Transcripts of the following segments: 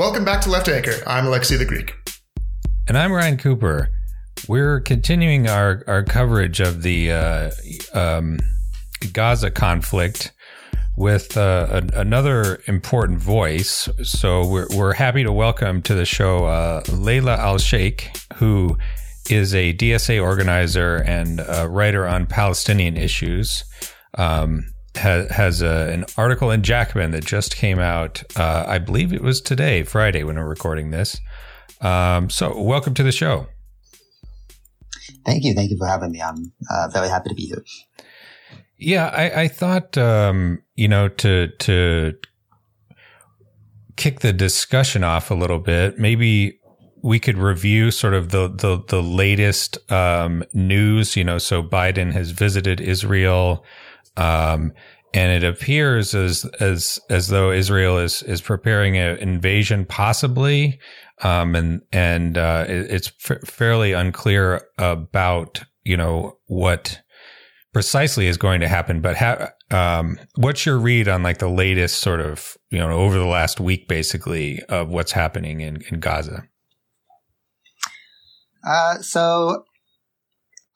Welcome back to Left Anchor. I'm Alexi the Greek. And I'm Ryan Cooper. We're continuing our, our coverage of the uh, um, Gaza conflict with uh, another important voice. So we're, we're happy to welcome to the show uh, Layla Al-Sheikh, who is a DSA organizer and a writer on Palestinian issues. Um, has, has a, an article in Jacobin that just came out. Uh, I believe it was today, Friday, when we're recording this. Um, so, welcome to the show. Thank you. Thank you for having me. I'm uh, very happy to be here. Yeah, I, I thought um, you know to to kick the discussion off a little bit. Maybe we could review sort of the the, the latest um, news. You know, so Biden has visited Israel, um, and it appears as as as though Israel is is preparing an invasion, possibly. Um, and and uh, it, it's f- fairly unclear about you know what precisely is going to happen. But ha- um, what's your read on like the latest sort of you know over the last week, basically, of what's happening in in Gaza? Uh, so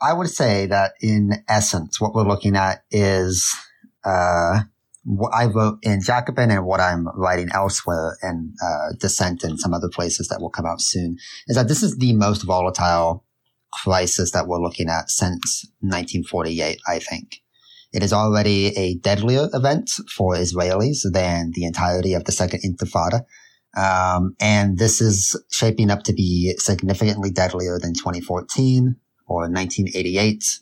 I would say that in essence, what we're looking at is uh, what I wrote in Jacobin and what I'm writing elsewhere in uh, Dissent and some other places that will come out soon is that this is the most volatile crisis that we're looking at since 1948, I think. It is already a deadlier event for Israelis than the entirety of the Second Intifada. Um, and this is shaping up to be significantly deadlier than 2014 or 1988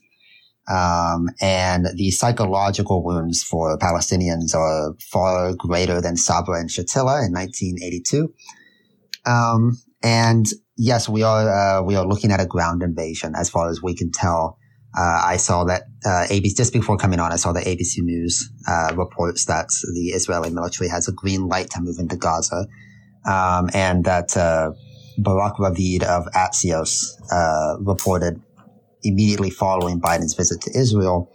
um, and the psychological wounds for Palestinians are far greater than Sabra and Shatila in 1982. Um, and yes, we are, uh, we are looking at a ground invasion as far as we can tell. Uh, I saw that, uh, ABC, just before coming on, I saw that ABC News, uh, reports that the Israeli military has a green light to move into Gaza. Um, and that, uh, Barak Ravid of Axios, uh, reported immediately following Biden's visit to Israel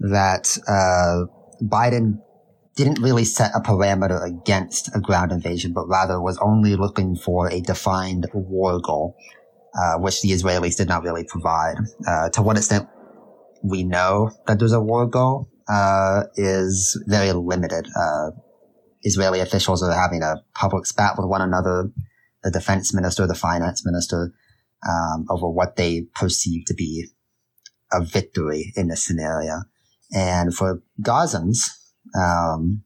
that uh, Biden didn't really set a parameter against a ground invasion, but rather was only looking for a defined war goal, uh, which the Israelis did not really provide. Uh, to what extent we know that there's a war goal uh, is very limited. Uh, Israeli officials are having a public spat with one another. The defense minister, the finance minister, um, over what they perceive to be a victory in this scenario. And for Gazans, um,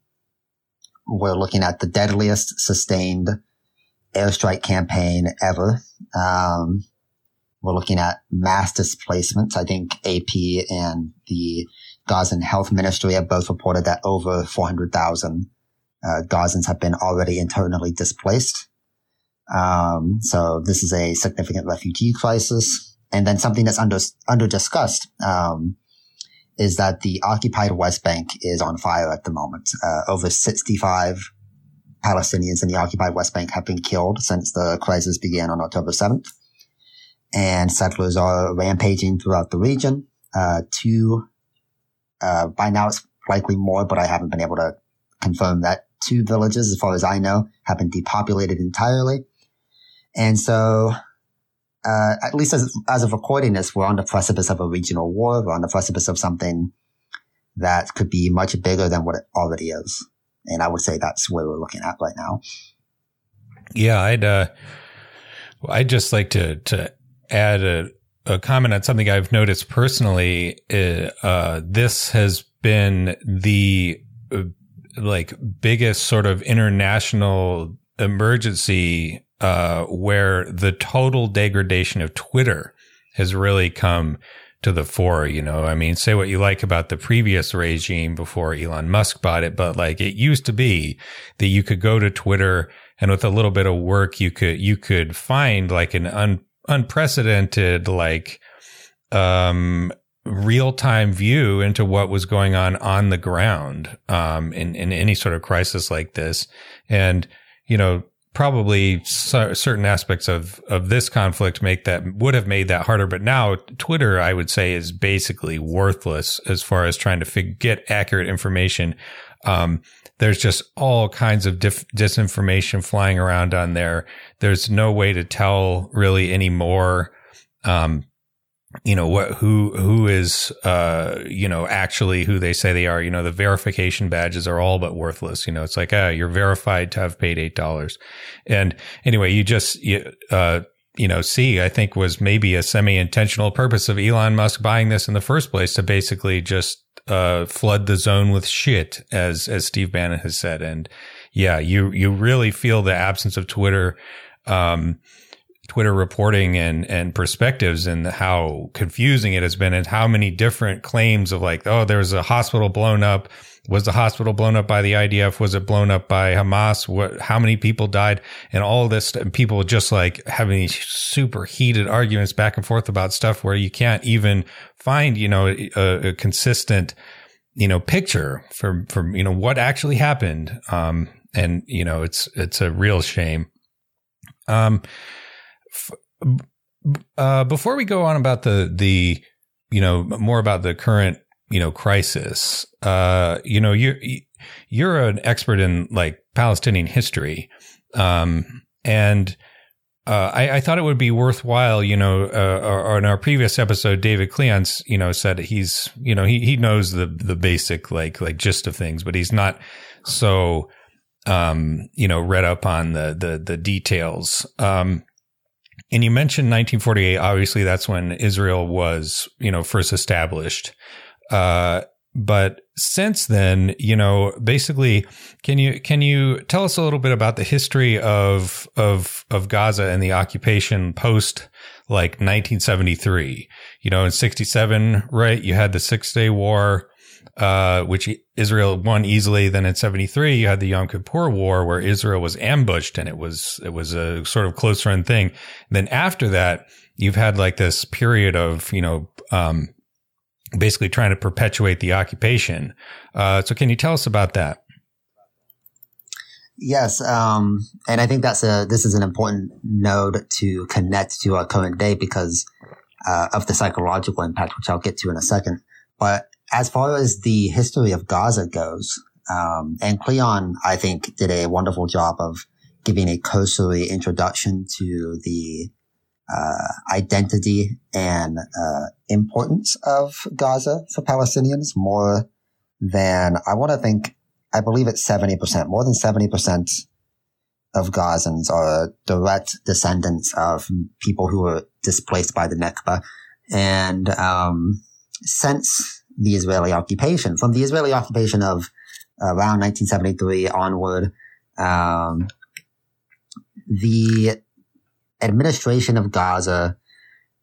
we're looking at the deadliest sustained airstrike campaign ever. Um, we're looking at mass displacements. I think AP and the Gazan Health Ministry have both reported that over 400,000 uh, Gazans have been already internally displaced. Um, so this is a significant refugee crisis. And then something that's under, under discussed, um, is that the occupied West Bank is on fire at the moment. Uh, over 65 Palestinians in the occupied West Bank have been killed since the crisis began on October 7th. And settlers are rampaging throughout the region. Uh, two, uh, by now it's likely more, but I haven't been able to confirm that two villages, as far as I know, have been depopulated entirely. And so, uh, at least as, as of recording this, we're on the precipice of a regional war. We're on the precipice of something that could be much bigger than what it already is. And I would say that's where we're looking at right now. Yeah, I'd, uh, I'd just like to, to add a, a comment on something I've noticed personally. Uh, uh this has been the uh, like biggest sort of international emergency uh, where the total degradation of Twitter has really come to the fore. You know, I mean, say what you like about the previous regime before Elon Musk bought it, but like it used to be that you could go to Twitter and with a little bit of work, you could, you could find like an un, unprecedented, like, um, real time view into what was going on on the ground, um, in, in any sort of crisis like this. And, you know, probably certain aspects of of this conflict make that would have made that harder but now twitter i would say is basically worthless as far as trying to fig- get accurate information um, there's just all kinds of dif- disinformation flying around on there. There's no way to tell really anymore. Um, you know what who who is uh you know actually who they say they are. You know the verification badges are all but worthless. You know it's like ah you're verified to have paid eight dollars. And anyway you just you, uh you know see i think was maybe a semi-intentional purpose of elon musk buying this in the first place to basically just uh flood the zone with shit as as steve bannon has said. And yeah you you really feel the absence of twitter um Twitter reporting and and perspectives and how confusing it has been and how many different claims of like oh there was a hospital blown up. Was the hospital blown up by the IDF was it blown up by Hamas? What how many people died? And all this and people just like having these super heated arguments back and forth about stuff where you can't even find you know a, a consistent you know picture from from you know what actually happened. Um and you know it's it's a real shame. Um uh, before we go on about the the you know more about the current you know crisis, uh, you know you're you're an expert in like Palestinian history, um, and. Uh, I, I, thought it would be worthwhile, you know, uh, in our previous episode, David Cleons, you know, said he's, you know, he, he knows the, the basic, like, like gist of things, but he's not so, um, you know, read up on the, the, the details. Um, and you mentioned 1948. Obviously, that's when Israel was, you know, first established. Uh, but since then, you know, basically, can you can you tell us a little bit about the history of of of Gaza and the occupation post like 1973? You know, in 67, right? You had the Six Day War uh, which Israel won easily. Then in 73, you had the Yom Kippur War where Israel was ambushed and it was, it was a sort of close run thing. And then after that, you've had like this period of, you know, um, basically trying to perpetuate the occupation. Uh, so can you tell us about that? Yes, um, and I think that's a this is an important node to connect to our current day because uh, of the psychological impact, which I'll get to in a second. But as far as the history of Gaza goes, um, and Klion, I think, did a wonderful job of giving a cursory introduction to the uh, identity and uh, importance of Gaza for Palestinians more than I want to think. I believe it's seventy percent, more than seventy percent of Gazans are direct descendants of people who were displaced by the Nakba, and um, since the Israeli occupation. From the Israeli occupation of around 1973 onward, um, the administration of Gaza,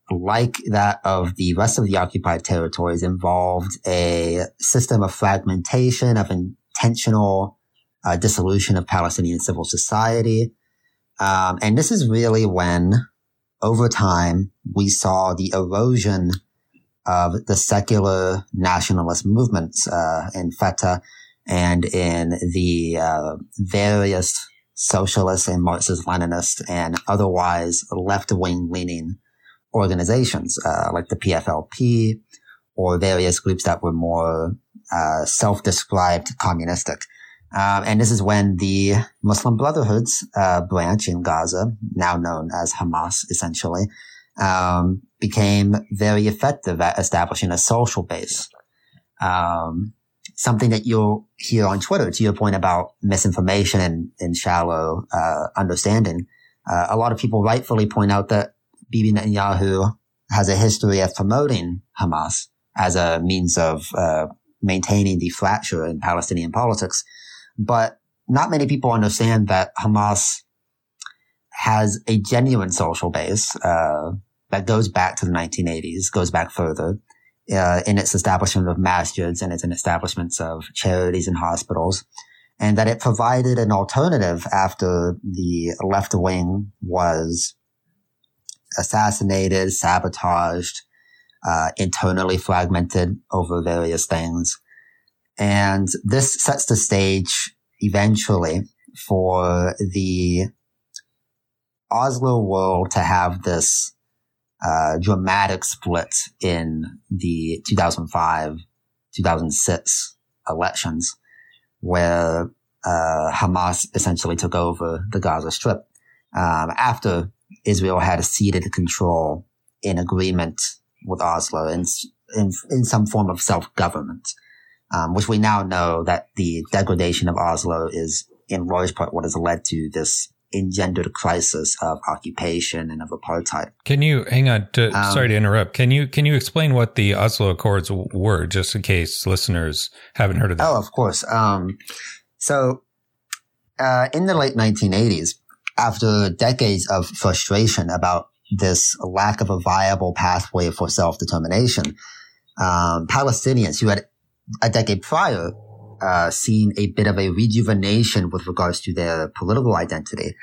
like that of the rest of the occupied territories, involved a system of fragmentation, of intentional uh, dissolution of Palestinian civil society. Um, and this is really when, over time, we saw the erosion of the secular nationalist movements uh, in Fatah and in the uh, various socialist and Marxist Leninist and otherwise left wing leaning organizations uh, like the PFLP or various groups that were more uh, self described communistic. Um, and this is when the Muslim Brotherhood's uh, branch in Gaza, now known as Hamas, essentially, um, became very effective at establishing a social base. Um, something that you'll hear on Twitter, to your point about misinformation and, and shallow uh, understanding. Uh, a lot of people rightfully point out that Bibi Netanyahu has a history of promoting Hamas as a means of uh, maintaining the fracture in Palestinian politics. But not many people understand that Hamas has a genuine social base. That goes back to the 1980s, goes back further. Uh, in its establishment of masjids and its establishments of charities and hospitals, and that it provided an alternative after the left wing was assassinated, sabotaged, uh, internally fragmented over various things. And this sets the stage eventually for the Oslo world to have this uh, dramatic split in the 2005 2006 elections, where uh, Hamas essentially took over the Gaza Strip um, after Israel had ceded control in agreement with Oslo in, in, in some form of self-government, um, which we now know that the degradation of Oslo is in large part what has led to this engendered crisis of occupation and of apartheid. Can you hang on? To, um, sorry to interrupt. Can you can you explain what the Oslo Accords were, just in case listeners haven't heard of that? Oh, of course. Um, so, uh, in the late 1980s, after decades of frustration about this lack of a viable pathway for self determination, um, Palestinians who had a decade prior uh, seen a bit of a rejuvenation with regards to their political identity.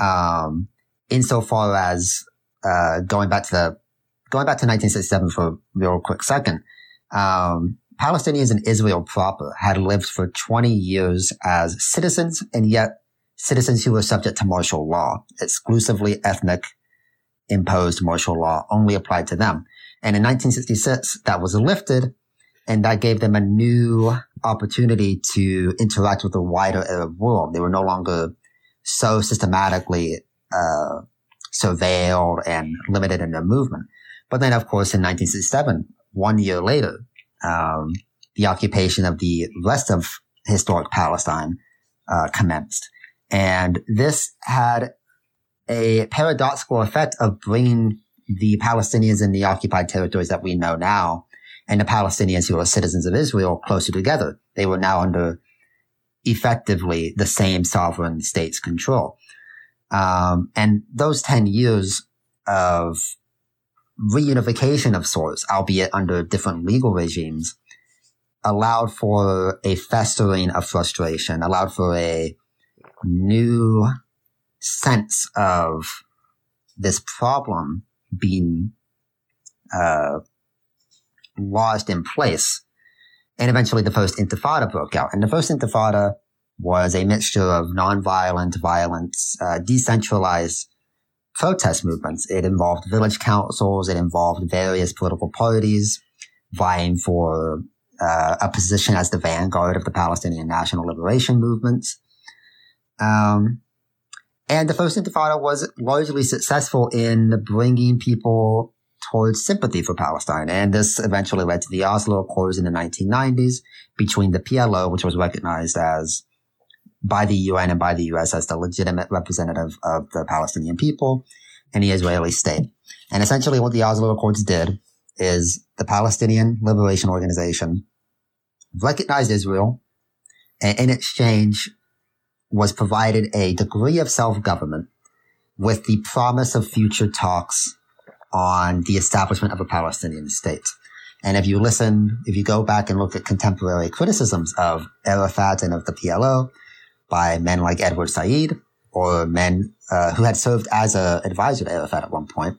Um, insofar as, uh, going back to the, going back to 1967 for a real quick second, um, Palestinians in Israel proper had lived for 20 years as citizens and yet citizens who were subject to martial law, exclusively ethnic imposed martial law only applied to them. And in 1966, that was lifted and that gave them a new opportunity to interact with the wider Arab world. They were no longer so systematically uh, surveilled and limited in their movement. But then, of course, in 1967, one year later, um, the occupation of the rest of historic Palestine uh, commenced, and this had a paradoxical effect of bringing the Palestinians in the occupied territories that we know now and the Palestinians who are citizens of Israel closer together. They were now under effectively the same sovereign state's control. Um, and those 10 years of reunification of sorts, albeit under different legal regimes, allowed for a festering of frustration, allowed for a new sense of this problem being uh, lodged in place. And eventually the first intifada broke out. And the first intifada was a mixture of nonviolent violence, uh, decentralized protest movements. It involved village councils. It involved various political parties vying for uh, a position as the vanguard of the Palestinian national liberation movements. Um, and the first intifada was largely successful in bringing people towards sympathy for Palestine. And this eventually led to the Oslo Accords in the 1990s between the PLO, which was recognized as by the UN and by the US as the legitimate representative of the Palestinian people and the Israeli state. And essentially what the Oslo Accords did is the Palestinian Liberation Organization recognized Israel and in exchange was provided a degree of self-government with the promise of future talks on the establishment of a Palestinian state. And if you listen, if you go back and look at contemporary criticisms of Arafat and of the PLO by men like Edward Said or men uh, who had served as an advisor to Arafat at one point,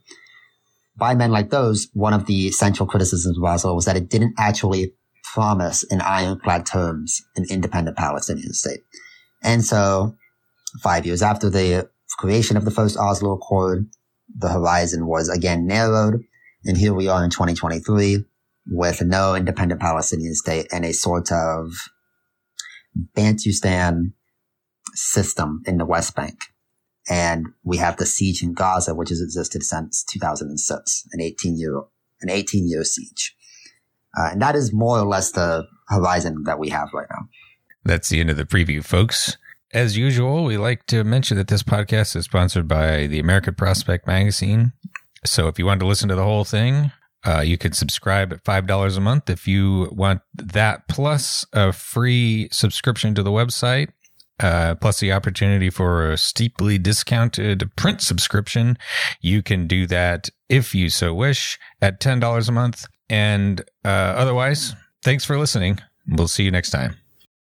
by men like those, one of the central criticisms of Oslo was that it didn't actually promise in ironclad terms an independent Palestinian state. And so five years after the creation of the first Oslo Accord, the horizon was again narrowed. And here we are in 2023 with no independent Palestinian state and a sort of Bantustan system in the West Bank. And we have the siege in Gaza, which has existed since 2006, an 18 year, an 18 year siege. Uh, and that is more or less the horizon that we have right now. That's the end of the preview, folks. As usual, we like to mention that this podcast is sponsored by the American Prospect Magazine. So if you want to listen to the whole thing, uh, you can subscribe at $5 a month if you want that, plus a free subscription to the website, uh, plus the opportunity for a steeply discounted print subscription. You can do that if you so wish at $10 a month. And uh, otherwise, thanks for listening. We'll see you next time.